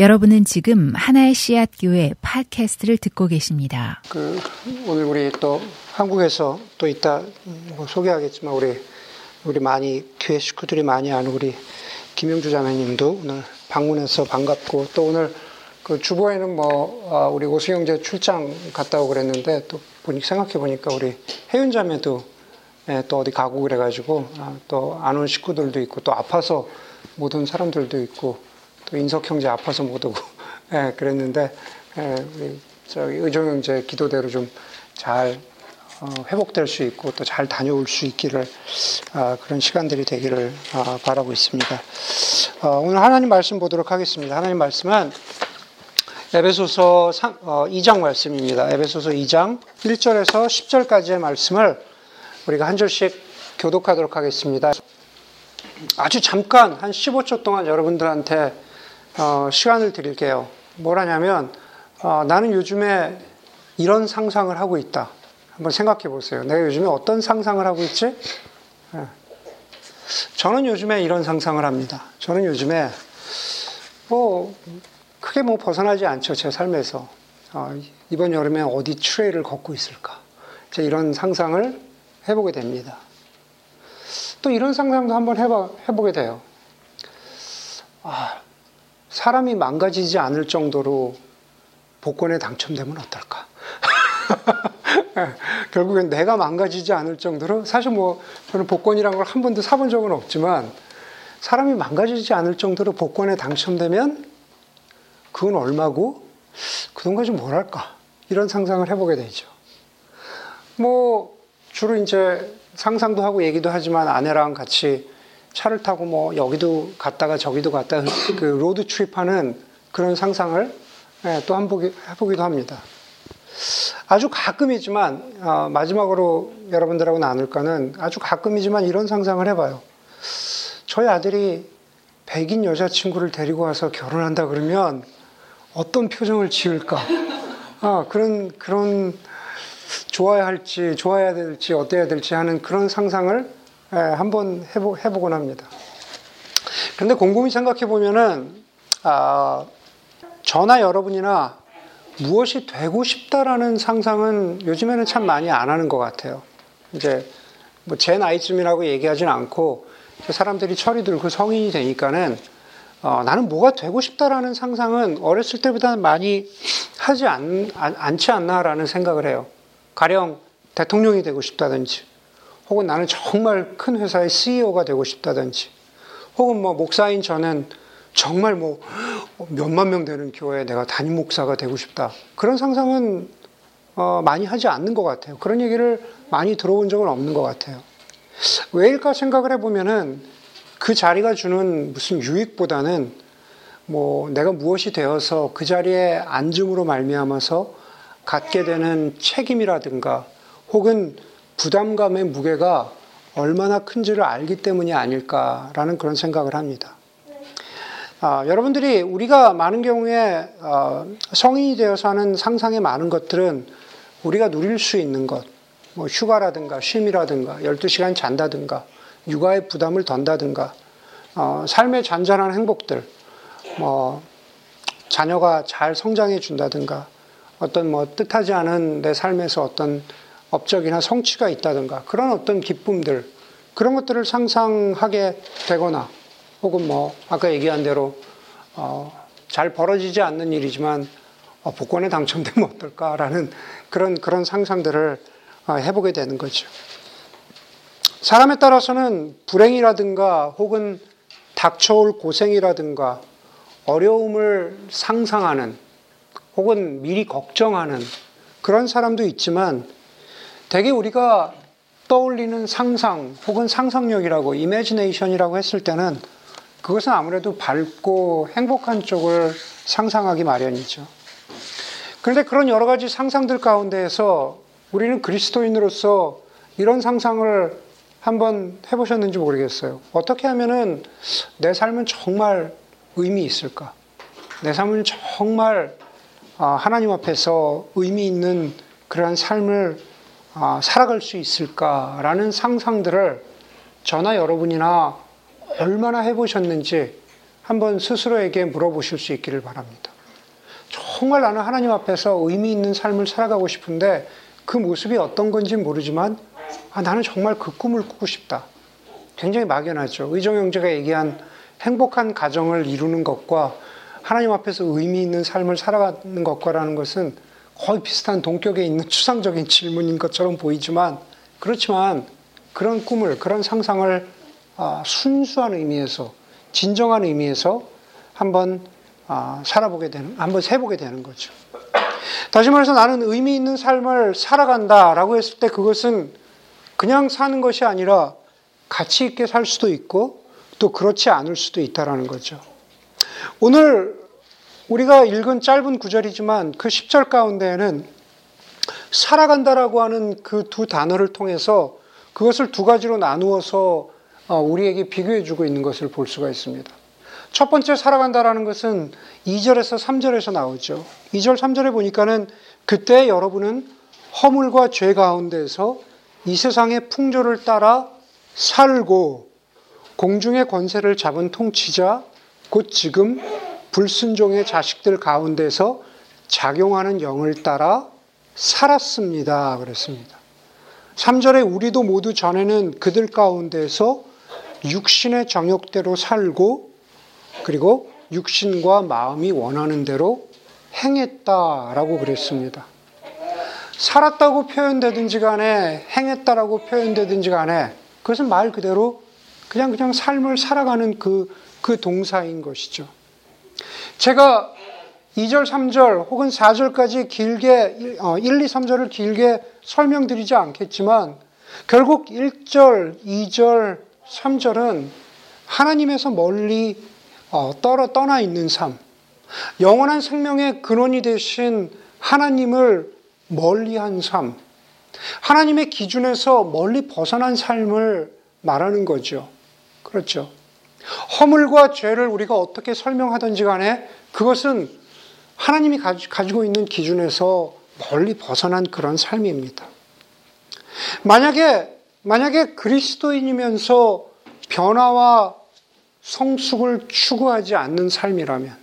여러분은 지금 하나의 씨앗 교회 팟캐스트를 듣고 계십니다. 그 오늘 우리 또 한국에서 또 이따 뭐 소개하겠지만 우리 우리 많이 교회 식구들이 많이 아는 우리 김영주 자매님도 오늘 방문해서 반갑고 또 오늘 그 주보에는 뭐 아, 우리 오수영제 출장 갔다 오고 그랬는데 또 보니 생각해 보니까 우리 혜윤 자매도 예, 또 어디 가고 그래가지고 아, 또안 온 식구들도 있고 또 아파서 못 온 사람들도 있고 또 인석 형제 아파서 못 오고 예, 그랬는데 예, 우리 저기 의정 형제 기도대로 좀잘 어, 회복될 수 있고 또 잘 다녀올 수 있기를 아, 그런 시간들이 되기를 아, 바라고 있습니다. 어, 오늘 하나님 말씀 보도록 하겠습니다. 하나님 말씀은 에베소서 2장 어, 말씀입니다. 에베소서 2장 1절에서 10절까지의 말씀을 우리가 한 절씩 교독하도록 하겠습니다. 아주 잠깐 한 15초 동안 여러분들한테 어, 시간을 드릴게요. 뭐라냐면 어, 나는 요즘에 이런 상상을 하고 있다. 한번 생각해 보세요. 내가 요즘에 어떤 상상을 하고 있지? 네. 저는 요즘에 이런 상상을 합니다. 저는 요즘에 뭐 크게 뭐 벗어나지 않죠 제 삶에서 어, 이번 여름에 어디 트레일을 걷고 있을까? 제 이런 상상을 해보게 됩니다. 또 이런 상상도 한번 해봐, 해보게 돼요. 아, 사람이 망가지지 않을 정도로 복권에 당첨되면 어떨까? 결국엔 내가 망가지지 않을 정도로 사실 뭐 저는 복권이란 걸 한 번도 사본 적은 없지만 사람이 망가지지 않을 정도로 복권에 당첨되면 그건 얼마고 그돈 가지고 뭘 할까 이런 상상을 해보게 되죠. 뭐 주로 이제 상상도 하고 얘기도 하지만 아내랑 같이 차를 타고 뭐 여기도 갔다가 저기도 갔다 그 road trip하는 그런 상상을 예, 또 해보기도 합니다. 아주 가끔이지만 어, 마지막으로 여러분들하고 나눌 거는 아주 가끔이지만 이런 상상을 해봐요. 저희 아들이 백인 여자친구를 데리고 와서 결혼한다 그러면 어떤 표정을 지을까? 아, 그런 그런 좋아야 할지 좋아야 될지 어때야 될지 하는 그런 상상을 예, 한번 해보, 해보곤 합니다. 근데 곰곰이 생각해 보면은 아, 저나 여러분이나 무엇이 되고 싶다라는 상상은 요즘에는 참 많이 안 하는 것 같아요. 이제 뭐 제 나이쯤이라고 얘기하진 않고 사람들이 철이 들고 성인이 되니까는 어, 나는 뭐가 되고 싶다라는 상상은 어렸을 때보다는 많이 하지 않, 않지 않나라는 생각을 해요. 가령 대통령이 되고 싶다든지, 혹은 나는 정말 큰 회사의 CEO가 되고 싶다든지, 혹은 뭐 목사인 저는 정말 뭐 몇만 명 되는 교회에 내가 담임 목사가 되고 싶다. 그런 상상은 어, 많이 하지 않는 것 같아요. 그런 얘기를 많이 들어본 적은 없는 것 같아요. 왜일까 생각을 해보면은 그 자리가 주는 무슨 유익보다는 뭐 내가 무엇이 되어서 그 자리에 앉음으로 말미암아서 갖게 되는 책임이라든가 혹은 부담감의 무게가 얼마나 큰지를 알기 때문이 아닐까라는 그런 생각을 합니다. 아, 여러분들이 우리가 많은 경우에 어, 성인이 되어서 하는 상상의 많은 것들은 우리가 누릴 수 있는 것, 뭐 휴가라든가 쉼이라든가 12시간 잔다든가 육아의 부담을 던다든가 어, 삶의 잔잔한 행복들, 뭐 자녀가 잘 성장해 준다든가 어떤 뭐 뜻하지 않은 내 삶에서 어떤 업적이나 성취가 있다든가 그런 어떤 기쁨들 그런 것들을 상상하게 되거나 혹은 뭐 아까 얘기한 대로 어, 잘 벌어지지 않는 일이지만 어, 복권에 당첨되면 어떨까라는 그런 그런 상상들을 어, 해보게 되는 거죠. 사람에 따라서는 불행이라든가 혹은 닥쳐올 고생이라든가 어려움을 상상하는 혹은 미리 걱정하는 그런 사람도 있지만 대개 우리가 떠올리는 상상 혹은 상상력이라고 이미지네이션이라고 했을 때는 그것은 아무래도 밝고 행복한 쪽을 상상하기 마련이죠. 그런데 그런 여러 가지 상상들 가운데에서 우리는 그리스도인으로서 이런 상상을 한번 해보셨는지 모르겠어요. 어떻게 하면은 내 삶은 정말 의미 있을까? 내 삶은 정말 아, 하나님 앞에서 의미 있는 그러한 삶을 아, 살아갈 수 있을까라는 상상들을 저나 여러분이나 얼마나 해보셨는지 한번 스스로에게 물어보실 수 있기를 바랍니다. 정말 나는 하나님 앞에서 의미 있는 삶을 살아가고 싶은데 그 모습이 어떤 건지 모르지만 아, 나는 정말 그 꿈을 꾸고 싶다. 굉장히 막연하죠. 의정 형제가 얘기한 행복한 가정을 이루는 것과 하나님 앞에서 의미 있는 삶을 살아가는 것과라는 것은 거의 비슷한 동격에 있는 추상적인 질문인 것처럼 보이지만 그렇지만 그런 꿈을 그런 상상을 아, 순수한 의미에서 진정한 의미에서 한번 아, 살아보게 되는 한번 세보게 되는 거죠. 다시 말해서 나는 의미 있는 삶을 살아간다라고 했을 때 그것은 그냥 사는 것이 아니라 가치 있게 살 수도 있고 또 그렇지 않을 수도 있다라는 거죠. 오늘 우리가 읽은 짧은 구절이지만 그 10절 가운데에는 살아간다라고 하는 그 두 단어를 통해서 그것을 두 가지로 나누어서 어, 우리에게 비교해 주고 있는 것을 볼 수가 있습니다. 첫 번째 살아간다라는 것은 2절에서 3절에서 나오죠. 2절, 3절에 보니까는 그때 여러분은 허물과 죄 가운데서 이 세상의 풍조를 따라 살고 공중의 권세를 잡은 통치자 곧 지금 불순종의 자식들 가운데서 작용하는 영을 따라 살았습니다. 그랬습니다. 3절에 우리도 모두 전에는 그들 가운데서 육신의 정욕대로 살고 그리고 육신과 마음이 원하는 대로 행했다라고 그랬습니다. 살았다고 표현되든지 간에 행했다라고 표현되든지 간에 그것은 말 그대로 그냥 그냥 삶을 살아가는 그, 그 동사인 것이죠. 제가 2절, 3절 혹은 4절까지 길게, 1, 2, 어, 3절을 길게 설명드리지 않겠지만 결국 1절, 2절, 3절은 하나님에서 멀리 어, 떨어 떠나 있는 삶, 영원한 생명의 근원이 되신 하나님을 멀리한 삶, 하나님의 기준에서 멀리 벗어난 삶을 말하는 거죠. 그렇죠. 허물과 죄를 우리가 어떻게 설명하든지 간에 그것은 하나님이 가지고 있는 기준에서 멀리 벗어난 그런 삶입니다. 만약에, 만약에 그리스도인이면서 변화와 성숙을 추구하지 않는 삶이라면,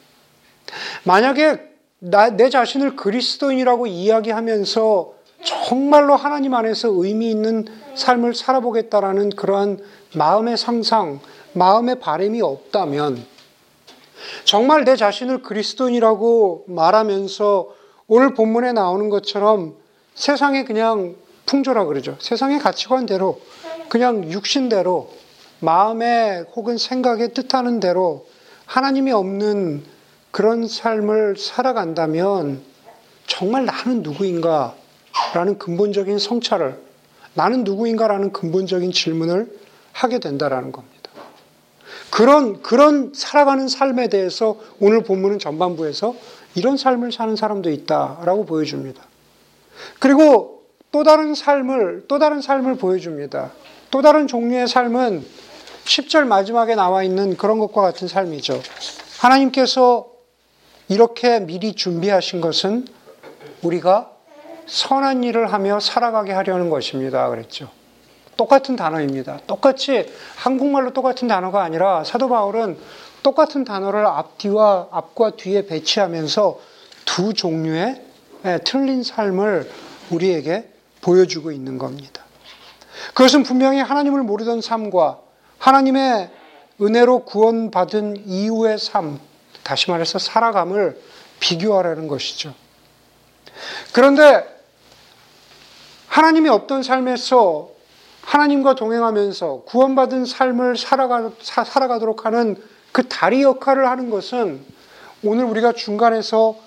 만약에 나, 내 자신을 그리스도인이라고 이야기하면서 정말로 하나님 안에서 의미 있는 삶을 살아보겠다라는 그러한 마음의 상상, 마음의 바램이 없다면, 정말 내 자신을 그리스도인이라고 말하면서 오늘 본문에 나오는 것처럼 세상에 그냥 풍조라 그러죠. 세상의 가치관대로, 그냥 육신대로, 마음에 혹은 생각에 뜻하는 대로 하나님이 없는 그런 삶을 살아간다면 정말 나는 누구인가? 라는 근본적인 성찰을, 나는 누구인가? 라는 근본적인 질문을 하게 된다라는 겁니다. 그런, 그런 살아가는 삶에 대해서 오늘 본문은 전반부에서 이런 삶을 사는 사람도 있다라고 보여줍니다. 그리고 또 다른 삶을, 또 다른 삶을 보여줍니다. 또 다른 종류의 삶은 10절 마지막에 나와 있는 그런 것과 같은 삶이죠. 하나님께서 이렇게 미리 준비하신 것은 우리가 선한 일을 하며 살아가게 하려는 것입니다. 그랬죠. 똑같은 단어입니다. 똑같이 한국말로 똑같은 단어가 아니라 사도 바울은 똑같은 단어를 앞뒤와 앞과 뒤에 배치하면서 두 종류의 예, 틀린 삶을 우리에게 보여주고 있는 겁니다. 그것은 분명히 하나님을 모르던 삶과 하나님의 은혜로 구원받은 이후의 삶, 다시 말해서 살아감을 비교하라는 것이죠. 그런데 하나님이 없던 삶에서 하나님과 동행하면서 구원받은 삶을 살아가, 살아가도록 하는 그 다리 역할을 하는 것은 오늘 우리가 중간에서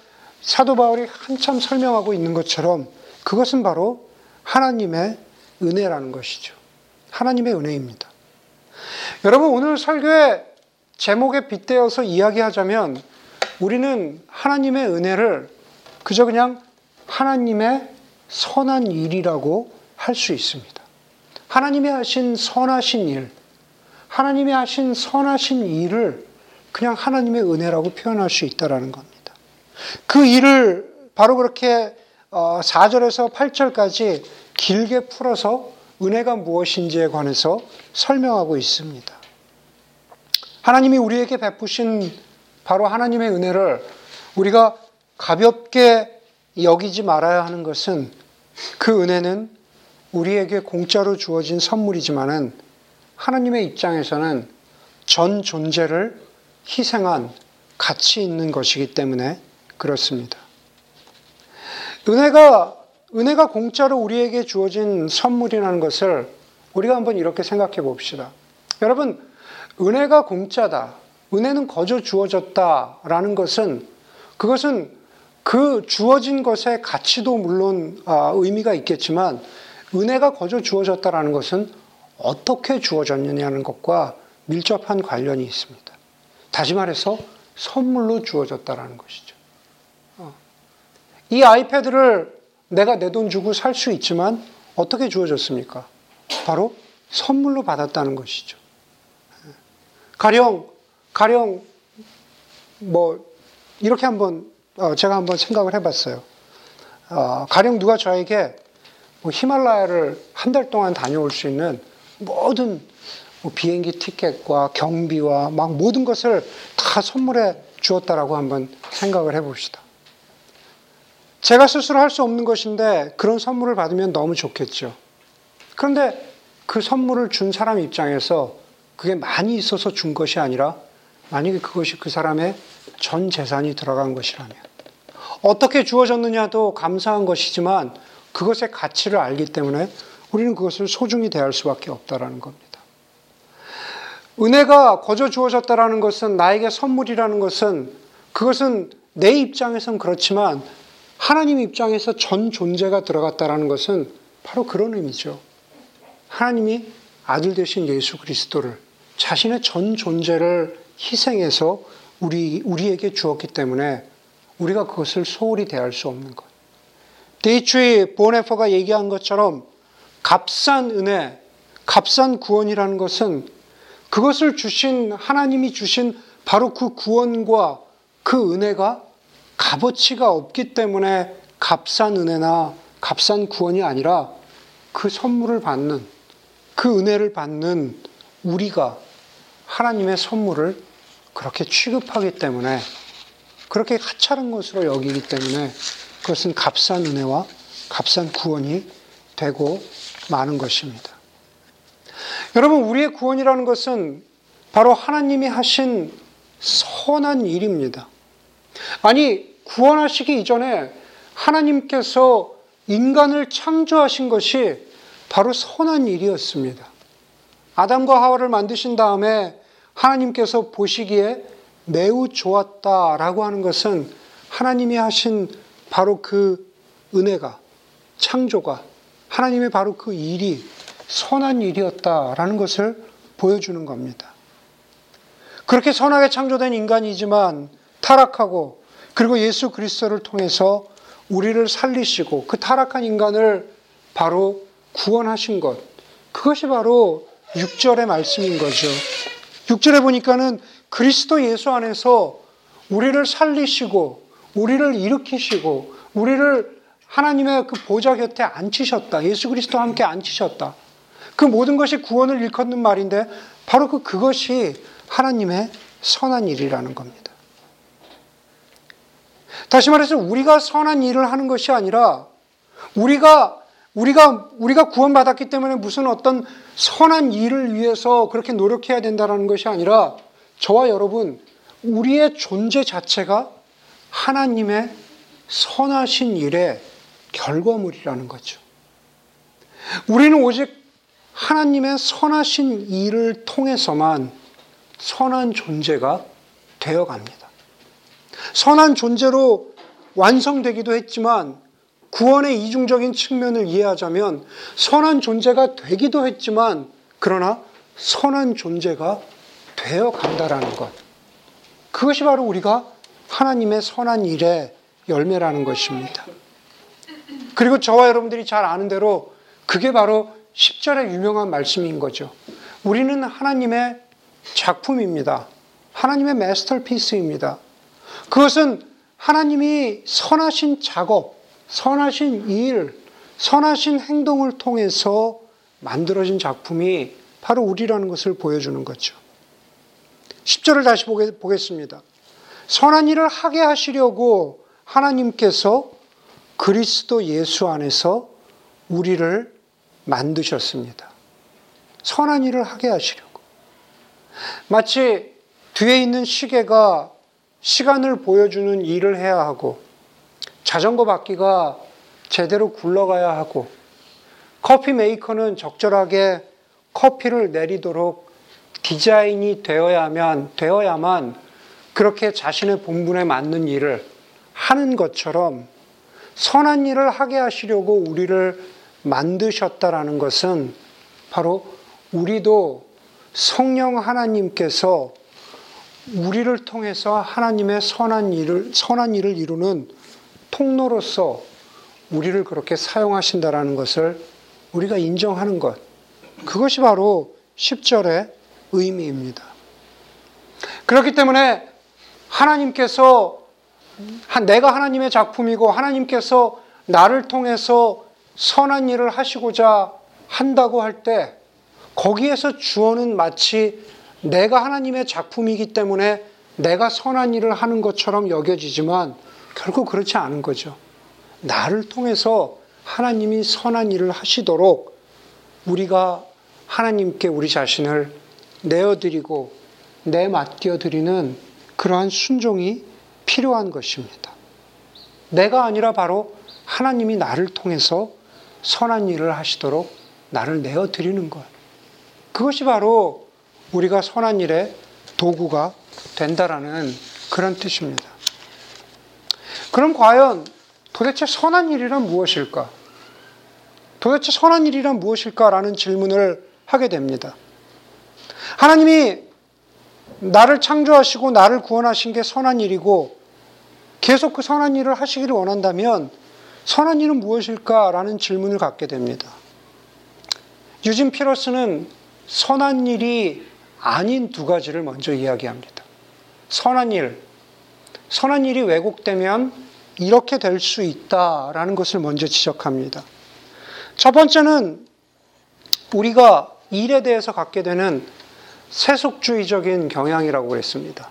사도 바울이 한참 설명하고 있는 것처럼 그것은 바로 하나님의 은혜라는 것이죠. 하나님의 은혜입니다. 여러분, 오늘 설교의 제목에 빗대어서 이야기하자면 우리는 하나님의 은혜를 그저 그냥 하나님의 선한 일이라고 할 수 있습니다. 하나님이 하신 선하신 일, 하나님이 하신 선하신 일을 그냥 하나님의 은혜라고 표현할 수 있다라는 겁니다. 그 일을 바로 그렇게 4절에서 어, 8절까지 길게 풀어서 은혜가 무엇인지에 관해서 설명하고 있습니다. 하나님이 우리에게 베푸신 바로 하나님의 은혜를 우리가 가볍게 여기지 말아야 하는 것은 그 은혜는 우리에게 공짜로 주어진 선물이지만은 하나님의 입장에서는 전 존재를 희생한 가치 있는 것이기 때문에 그렇습니다. 은혜가 은혜가 공짜로 우리에게 주어진 선물이라는 것을 우리가 한번 이렇게 생각해 봅시다. 여러분, 은혜가 공짜다. 은혜는 거저 주어졌다라는 것은 그것은 그 주어진 것의 가치도 물론 아, 의미가 있겠지만 은혜가 거저 주어졌다라는 것은 어떻게 주어졌느냐는 것과 밀접한 관련이 있습니다. 다시 말해서 선물로 주어졌다라는 것이죠. 어. 이 아이패드를 내가 내 돈 주고 살 수 있지만 어떻게 주어졌습니까? 바로 선물로 받았다는 것이죠. 가령, 가령, 뭐, 이렇게 한번, 어, 제가 한번 생각을 해봤어요. 어, 가령 누가 저에게 뭐 히말라야를 한 달 동안 다녀올 수 있는 모든 뭐 비행기 티켓과 경비와 막 모든 것을 다 선물해 주었다라고 한번 생각을 해봅시다. 제가 스스로 할 수 없는 것인데 그런 선물을 받으면 너무 좋겠죠. 그런데 그 선물을 준 사람 입장에서 그게 많이 있어서 준 것이 아니라 만약에 그것이 그 사람의 전 재산이 들어간 것이라면 어떻게 주어졌느냐도 감사한 것이지만 그것의 가치를 알기 때문에 우리는 그것을 소중히 대할 수밖에 없다라는 겁니다. 은혜가 거저 주어졌다라는 것은 나에게 선물이라는 것은 그것은 내 입장에선 그렇지만 하나님 입장에서 전 존재가 들어갔다라는 것은 바로 그런 의미죠. 하나님이 아들 되신 예수 그리스도를 자신의 전 존재를 희생해서 우리, 우리에게 주었기 때문에 우리가 그것을 소홀히 대할 수 없는 것. 디트리히 본회퍼가 얘기한 것처럼 값싼 은혜, 값싼 구원이라는 것은 그것을 주신 하나님이 주신 바로 그 구원과 그 은혜가 값어치가 없기 때문에 값싼 은혜나 값싼 구원이 아니라 그 선물을 받는 그 은혜를 받는 우리가 하나님의 선물을 그렇게 취급하기 때문에 그렇게 하찮은 것으로 여기기 때문에 그것은 값싼 은혜와 값싼 구원이 되고 마는 것입니다. 여러분, 우리의 구원이라는 것은 바로 하나님이 하신 선한 일입니다. 아니, 구원하시기 이전에 하나님께서 인간을 창조하신 것이 바로 선한 일이었습니다. 아담과 하와를 만드신 다음에 하나님께서 보시기에 매우 좋았다라고 하는 것은 하나님이 하신 바로 그 은혜가, 창조가, 하나님의 바로 그 일이 선한 일이었다라는 것을 보여주는 겁니다. 그렇게 선하게 창조된 인간이지만 타락하고 그리고 예수 그리스도를 통해서 우리를 살리시고 그 타락한 인간을 바로 구원하신 것. 그것이 바로 6절의 말씀인 거죠. 6절에 보니까는 그리스도 예수 안에서 우리를 살리시고 우리를 일으키시고 우리를 하나님의 그 보좌 곁에 앉히셨다. 예수 그리스도와 함께 앉히셨다. 그 모든 것이 구원을 일컫는 말인데 바로 그 그것이 하나님의 선한 일이라는 겁니다. 다시 말해서 우리가 선한 일을 하는 것이 아니라 우리가 우리가 우리가 구원받았기 때문에 무슨 어떤 선한 일을 위해서 그렇게 노력해야 된다는 것이 아니라 저와 여러분 우리의 존재 자체가 하나님의 선하신 일의 결과물이라는 거죠. 우리는 오직 하나님의 선하신 일을 통해서만 선한 존재가 되어 갑니다. 선한 존재로 완성되기도 했지만 구원의 이중적인 측면을 이해하자면 선한 존재가 되기도 했지만 그러나 선한 존재가 되어 간다라는 것. 그것이 바로 우리가 하나님의 선한 일의 열매라는 것입니다. 그리고 저와 여러분들이 잘 아는 대로 그게 바로 10절의 유명한 말씀인 거죠. 우리는 하나님의 작품입니다. 하나님의 마스터피스입니다. 그것은 하나님이 선하신 작업, 선하신 일, 선하신 행동을 통해서 만들어진 작품이 바로 우리라는 것을 보여주는 거죠. 10절을 다시 보겠습니다. 선한 일을 하게 하시려고 하나님께서 그리스도 예수 안에서 우리를 만드셨습니다. 선한 일을 하게 하시려고. 마치 뒤에 있는 시계가 시간을 보여주는 일을 해야 하고, 자전거 바퀴가 제대로 굴러가야 하고, 커피 메이커는 적절하게 커피를 내리도록 디자인이 되어야만, 되어야만 그렇게 자신의 본분에 맞는 일을 하는 것처럼 선한 일을 하게 하시려고 우리를 만드셨다라는 것은 바로 우리도 성령 하나님께서 우리를 통해서 하나님의 선한 일을 선한 일을 이루는 통로로서 우리를 그렇게 사용하신다라는 것을 우리가 인정하는 것. 그것이 바로 10절의 의미입니다. 그렇기 때문에 하나님께서 내가 하나님의 작품이고 하나님께서 나를 통해서 선한 일을 하시고자 한다고 할 때 거기에서 주어는 마치 내가 하나님의 작품이기 때문에 내가 선한 일을 하는 것처럼 여겨지지만 결국 그렇지 않은 거죠. 나를 통해서 하나님이 선한 일을 하시도록 우리가 하나님께 우리 자신을 내어드리고 내맡겨드리는 그러한 순종이 필요한 것입니다. 내가 아니라 바로 하나님이 나를 통해서 선한 일을 하시도록 나를 내어 드리는 것. 그것이 바로 우리가 선한 일의 도구가 된다라는 그런 뜻입니다. 그럼 과연 도대체 선한 일이란 무엇일까? 도대체 선한 일이란 무엇일까라는 질문을 하게 됩니다. 하나님이 나를 창조하시고 나를 구원하신 게 선한 일이고 계속 그 선한 일을 하시기를 원한다면 선한 일은 무엇일까라는 질문을 갖게 됩니다. 유진 피러스는 선한 일이 아닌 두 가지를 먼저 이야기합니다. 선한 일, 선한 일이 왜곡되면 이렇게 될 수 있다라는 것을 먼저 지적합니다. 첫 번째는 우리가 일에 대해서 갖게 되는 세속주의적인 경향이라고 그랬습니다.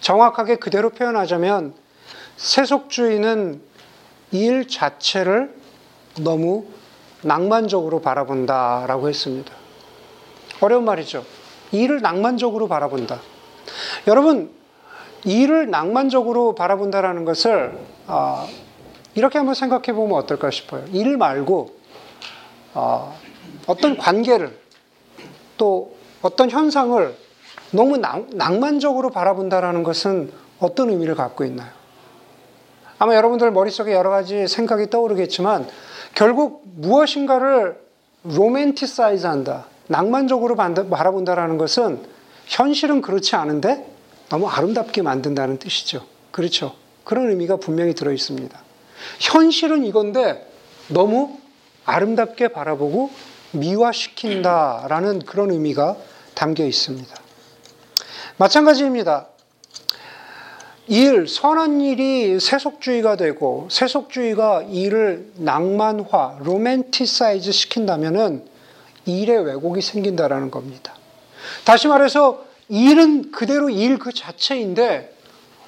정확하게 그대로 표현하자면 세속주의는 일 자체를 너무 낭만적으로 바라본다라고 했습니다. 어려운 말이죠. 일을 낭만적으로 바라본다. 여러분, 일을 낭만적으로 바라본다라는 것을 어, 이렇게 한번 생각해 보면 어떨까 싶어요. 일 말고 어, 어떤 관계를 또 어떤 현상을 너무 낭만적으로 바라본다라는 것은 어떤 의미를 갖고 있나요? 아마 여러분들 머릿속에 여러 가지 생각이 떠오르겠지만 결국 무엇인가를 romanticize 한다. 낭만적으로 바라본다라는 것은 현실은 그렇지 않은데 너무 아름답게 만든다는 뜻이죠. 그렇죠. 그런 의미가 분명히 들어 있습니다. 현실은 이건데 너무 아름답게 바라보고 미화시킨다라는 그런 의미가 담겨 있습니다. 마찬가지입니다. 일, 선한 일이 세속주의가 되고 세속주의가 일을 낭만화, romanticize 시킨다면은 일의 왜곡이 생긴다라는 겁니다. 다시 말해서 일은 그대로 일 그 자체인데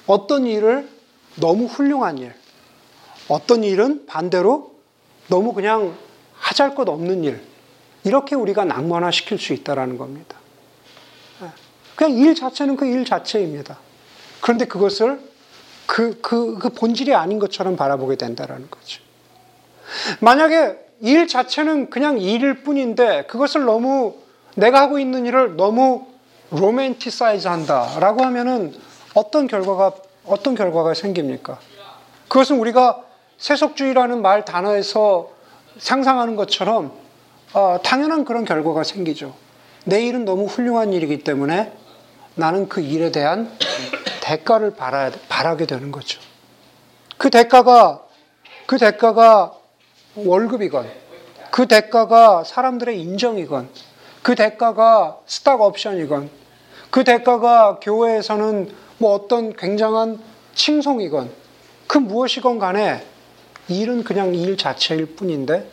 어떤 일을 너무 훌륭한 일, 어떤 일은 반대로 너무 그냥 하잘 것 없는 일, 이렇게 우리가 낭만화 시킬 수 있다라는 겁니다. 그냥 일 자체는 그 일 자체입니다. 그런데 그것을 그, 그, 그 본질이 아닌 것처럼 바라보게 된다는 거죠. 만약에 일 자체는 그냥 일일 뿐인데 그것을 너무 내가 하고 있는 일을 너무 romanticize 한다라고 하면은 어떤 결과가 어떤 결과가 생깁니까? 그것은 우리가 세속주의라는 말 단어에서 상상하는 것처럼 어, 당연한 그런 결과가 생기죠. 내 일은 너무 훌륭한 일이기 때문에 나는 그 일에 대한 대가를 바라, 바라게 되는 거죠. 그 대가가, 그 대가가 월급이건, 그 대가가 사람들의 인정이건, 그 대가가 스탁 옵션이건, 그 대가가 교회에서는 뭐 어떤 굉장한 칭송이건, 그 무엇이건 간에 일은 그냥 일 자체일 뿐인데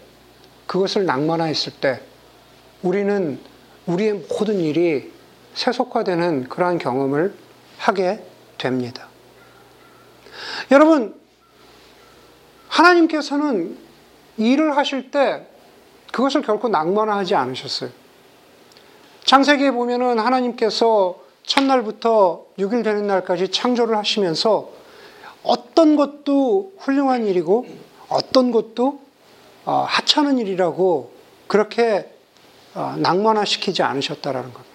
그것을 낭만화했을 때 우리는 우리의 모든 일이 세속화되는 그러한 경험을 하게 됩니다. 여러분, 하나님께서는 일을 하실 때 그것을 결코 낭만화하지 않으셨어요. 창세기에 보면은 하나님께서 첫날부터 6일 되는 날까지 창조를 하시면서 어떤 것도 훌륭한 일이고 어떤 것도 어, 하찮은 일이라고 그렇게 어, 낭만화시키지 않으셨다라는 겁니다.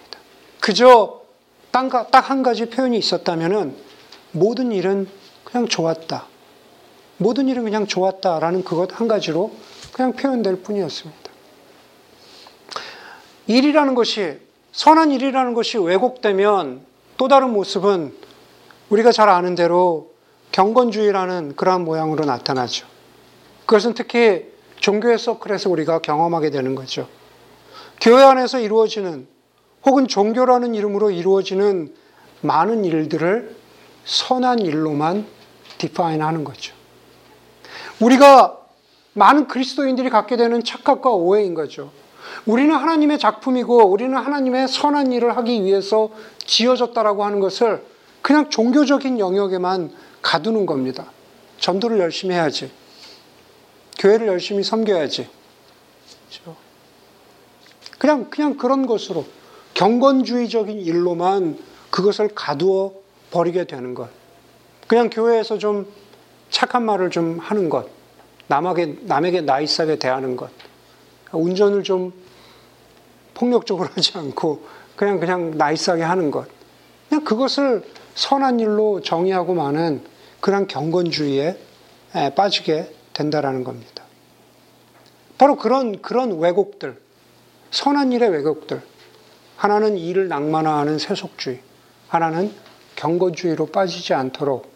그저 딱 한 가지 표현이 있었다면은 모든 일은 그냥 좋았다. 모든 일은 그냥 좋았다라는 그것 한 가지로 그냥 표현될 뿐이었습니다. 일이라는 것이 선한 일이라는 것이 왜곡되면 또 다른 모습은 우리가 잘 아는 대로 경건주의라는 그러한 모양으로 나타나죠. 그것은 특히 종교의 서클에서 우리가 경험하게 되는 거죠. 교회 안에서 이루어지는 혹은 종교라는 이름으로 이루어지는 많은 일들을 선한 일로만 디파인 하는 거죠. 우리가 많은 그리스도인들이 갖게 되는 착각과 오해인 거죠. 우리는 하나님의 작품이고 우리는 하나님의 선한 일을 하기 위해서 지어졌다라고 하는 것을 그냥 종교적인 영역에만 가두는 겁니다. 전도를 열심히 해야지. 교회를 열심히 섬겨야지. 그냥 그냥 그런 것으로 경건주의적인 일로만 그것을 가두어 버리게 되는 것. 그냥 교회에서 좀 착한 말을 좀 하는 것. 남에게, 남에게 nice하게 대하는 것. 운전을 좀 폭력적으로 하지 않고 그냥 그냥 nice하게 하는 것. 그냥 그것을 선한 일로 정의하고 많은 그런 경건주의에 빠지게 된다라는 겁니다. 바로 그런 그런 왜곡들, 선한 일의 왜곡들. 하나는 일을 낭만화하는 세속주의, 하나는 경건주의로 빠지지 않도록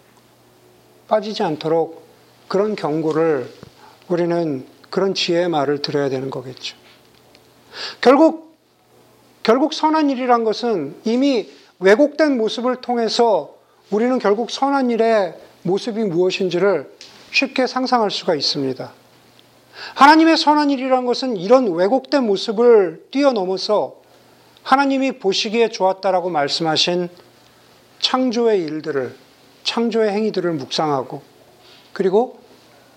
빠지지 않도록 그런 경고를 우리는 그런 지혜의 말을 들어야 되는 거겠죠. 결국 결국 선한 일이란 것은 이미 왜곡된 모습을 통해서 우리는 결국 선한 일의 모습이 무엇인지를 쉽게 상상할 수가 있습니다. 하나님의 선한 일이란 것은 이런 왜곡된 모습을 뛰어넘어서 하나님이 보시기에 좋았다라고 말씀하신 창조의 일들을, 창조의 행위들을 묵상하고 그리고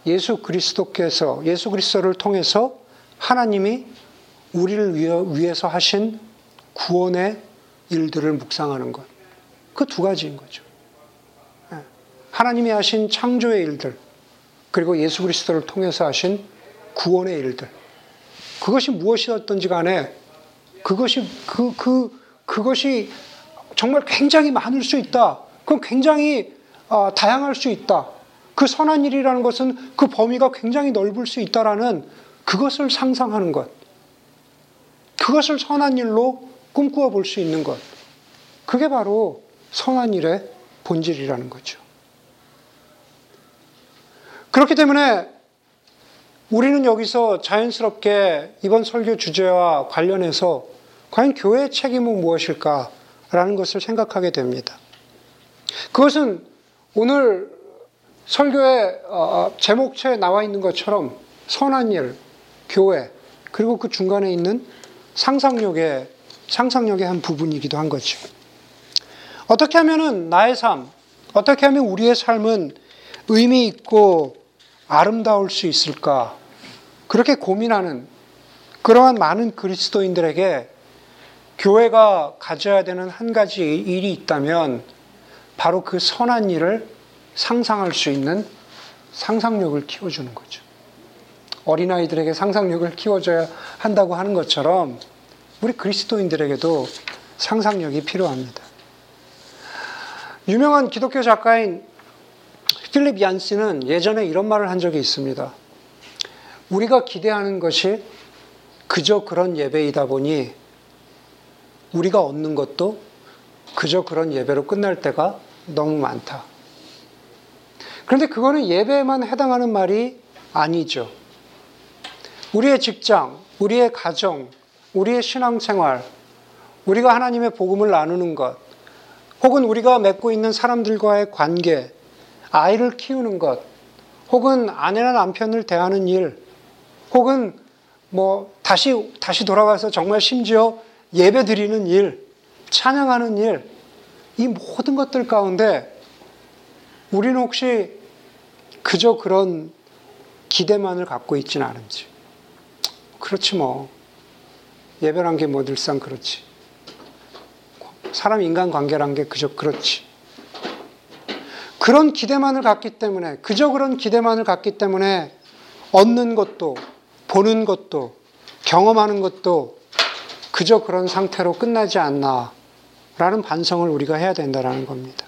예수 그리스도께서, 예수 그리스도를 통해서 하나님이 우리를 위해서 하신 구원의 일들을 묵상하는 것. 그 두 가지인 거죠. 예. 하나님이 하신 창조의 일들, 그리고 예수 그리스도를 통해서 하신 구원의 일들. 그것이 무엇이었던지 간에 그것이, 그, 그, 그것이 정말 굉장히 많을 수 있다. 그건 굉장히 어, 다양할 수 있다. 그 선한 일이라는 것은 그 범위가 굉장히 넓을 수 있다라는 그것을 상상하는 것. 그것을 선한 일로 꿈꾸어 볼 수 있는 것. 그게 바로 선한 일의 본질이라는 거죠. 그렇기 때문에 우리는 여기서 자연스럽게 이번 설교 주제와 관련해서 과연 교회의 책임은 무엇일까라는 것을 생각하게 됩니다. 그것은 오늘 설교의 어, 어, 제목처에 나와 있는 것처럼 선한 일, 교회, 그리고 그 중간에 있는 상상력의 상상력의 한 부분이기도 한 거죠. 어떻게 하면은 나의 삶, 어떻게 하면 우리의 삶은 의미 있고 아름다울 수 있을까? 그렇게 고민하는 그러한 많은 그리스도인들에게 교회가 가져야 되는 한 가지 일이 있다면 바로 그 선한 일을 상상할 수 있는 상상력을 키워주는 거죠. 어린아이들에게 상상력을 키워줘야 한다고 하는 것처럼 우리 그리스도인들에게도 상상력이 필요합니다. 유명한 기독교 작가인 필립 얀스는 예전에 이런 말을 한 적이 있습니다. 우리가 기대하는 것이 그저 그런 예배이다 보니 우리가 얻는 것도 그저 그런 예배로 끝날 때가 너무 많다. 그런데 그거는 예배에만 해당하는 말이 아니죠. 우리의 직장, 우리의 가정, 우리의 신앙생활, 우리가 하나님의 복음을 나누는 것, 혹은 우리가 맺고 있는 사람들과의 관계, 아이를 키우는 것, 혹은 아내나 남편을 대하는 일, 혹은 뭐 다시 다시 돌아가서 정말 심지어 예배 드리는 일, 찬양하는 일, 이 모든 것들 가운데 우리는 혹시 그저 그런 기대만을 갖고 있지는 않은지. 그렇지 뭐. 예배란 게 뭐 늘상 그렇지. 사람 인간 관계란 게 그저 그렇지. 그런 기대만을 갖기 때문에, 그저 그런 기대만을 갖기 때문에 얻는 것도, 보는 것도, 경험하는 것도 그저 그런 상태로 끝나지 않나. 라는 반성을 우리가 해야 된다는 겁니다.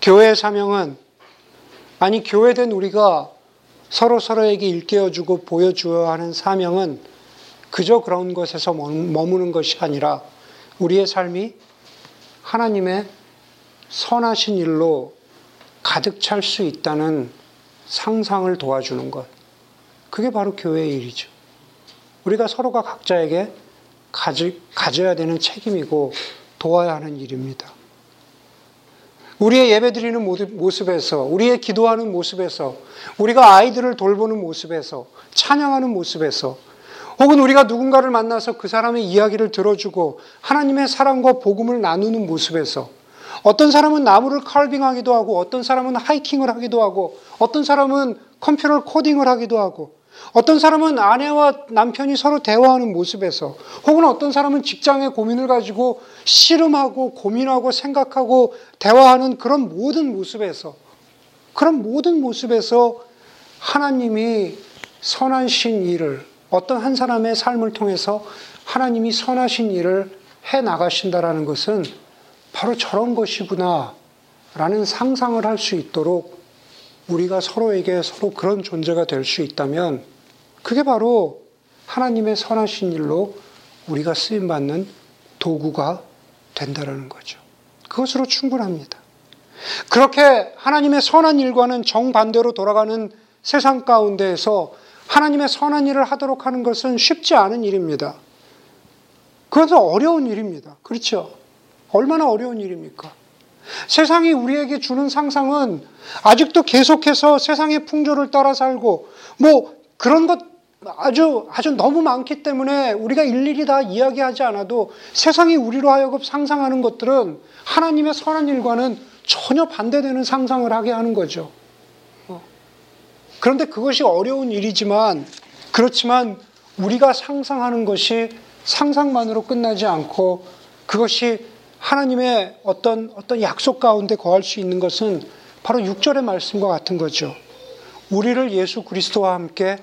교회의 사명은, 아니, 교회된 우리가 서로 서로에게 일깨워주고 보여주어야 하는 사명은 그저 그런 것에서 머무는 것이 아니라 우리의 삶이 하나님의 선하신 일로 가득 찰 수 있다는 상상을 도와주는 것. 그게 바로 교회의 일이죠. 우리가 서로가 각자에게 가지, 가져야 되는 책임이고 도와야 하는 일입니다. 우리의 예배 드리는 모습에서, 우리의 기도하는 모습에서, 우리가 아이들을 돌보는 모습에서, 찬양하는 모습에서, 혹은 우리가 누군가를 만나서 그 사람의 이야기를 들어주고 하나님의 사랑과 복음을 나누는 모습에서 어떤 사람은 나무를 칼빙하기도 하고 어떤 사람은 하이킹을 하기도 하고 어떤 사람은 컴퓨터 코딩을 하기도 하고 어떤 사람은 아내와 남편이 서로 대화하는 모습에서 혹은 어떤 사람은 직장의 고민을 가지고 씨름하고 고민하고 생각하고 대화하는 그런 모든 모습에서 그런 모든 모습에서 하나님이 선하신 일을 어떤 한 사람의 삶을 통해서 하나님이 선하신 일을 해 나가신다라는 것은 바로 저런 것이구나 라는 상상을 할 수 있도록 우리가 서로에게 서로 그런 존재가 될 수 있다면 그게 바로 하나님의 선하신 일로 우리가 쓰임받는 도구가 된다라는 거죠. 그것으로 충분합니다. 그렇게 하나님의 선한 일과는 정반대로 돌아가는 세상 가운데에서 하나님의 선한 일을 하도록 하는 것은 쉽지 않은 일입니다. 그것은 어려운 일입니다. 그렇죠? 얼마나 어려운 일입니까? 세상이 우리에게 주는 상상은 아직도 계속해서 세상의 풍조를 따라 살고 뭐 그런 것 아주 아주 너무 많기 때문에 우리가 일일이 다 이야기하지 않아도 세상이 우리로 하여금 상상하는 것들은 하나님의 선한 일과는 전혀 반대되는 상상을 하게 하는 거죠. 어. 그런데 그것이 어려운 일이지만 그렇지만 우리가 상상하는 것이 상상만으로 끝나지 않고 그것이 하나님의 어떤 어떤 약속 가운데 거할 수 있는 것은 바로 6절의 말씀과 같은 거죠. 우리를 예수 그리스도와 함께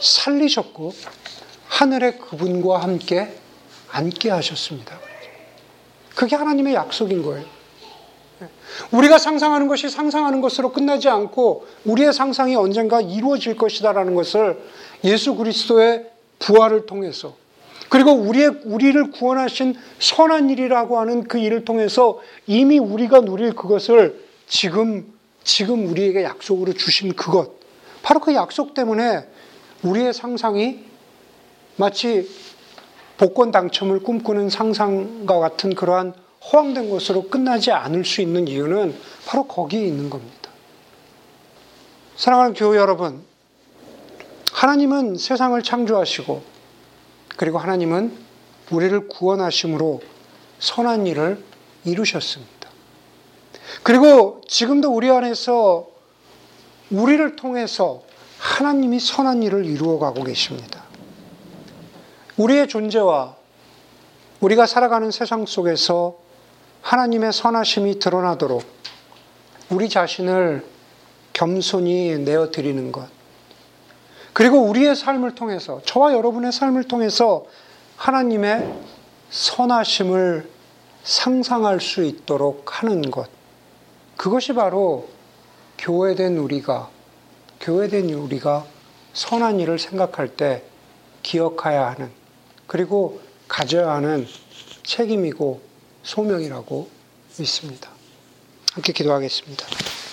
살리셨고 하늘의 그분과 함께 앉게 하셨습니다. 그게 하나님의 약속인 거예요. 우리가 상상하는 것이 상상하는 것으로 끝나지 않고 우리의 상상이 언젠가 이루어질 것이다라는 것을 예수 그리스도의 부활을 통해서 그리고 우리의, 우리를 구원하신 선한 일이라고 하는 그 일을 통해서 이미 우리가 누릴 그것을 지금, 지금 우리에게 약속으로 주신 그것. 바로 그 약속 때문에 우리의 상상이 마치 복권 당첨을 꿈꾸는 상상과 같은 그러한 허황된 것으로 끝나지 않을 수 있는 이유는 바로 거기에 있는 겁니다. 사랑하는 교회 여러분, 하나님은 세상을 창조하시고, 그리고 하나님은 우리를 구원하심으로 선한 일을 이루셨습니다. 그리고 지금도 우리 안에서 우리를 통해서 하나님이 선한 일을 이루어 가고 계십니다. 우리의 존재와 우리가 살아가는 세상 속에서 하나님의 선하심이 드러나도록 우리 자신을 겸손히 내어 드리는 것. 그리고 우리의 삶을 통해서, 저와 여러분의 삶을 통해서 하나님의 선하심을 상상할 수 있도록 하는 것. 그것이 바로 교회된 우리가 교회된 우리가 선한 일을 생각할 때 기억해야 하는 그리고 가져야 하는 책임이고 소명이라고 믿습니다. 함께 기도하겠습니다.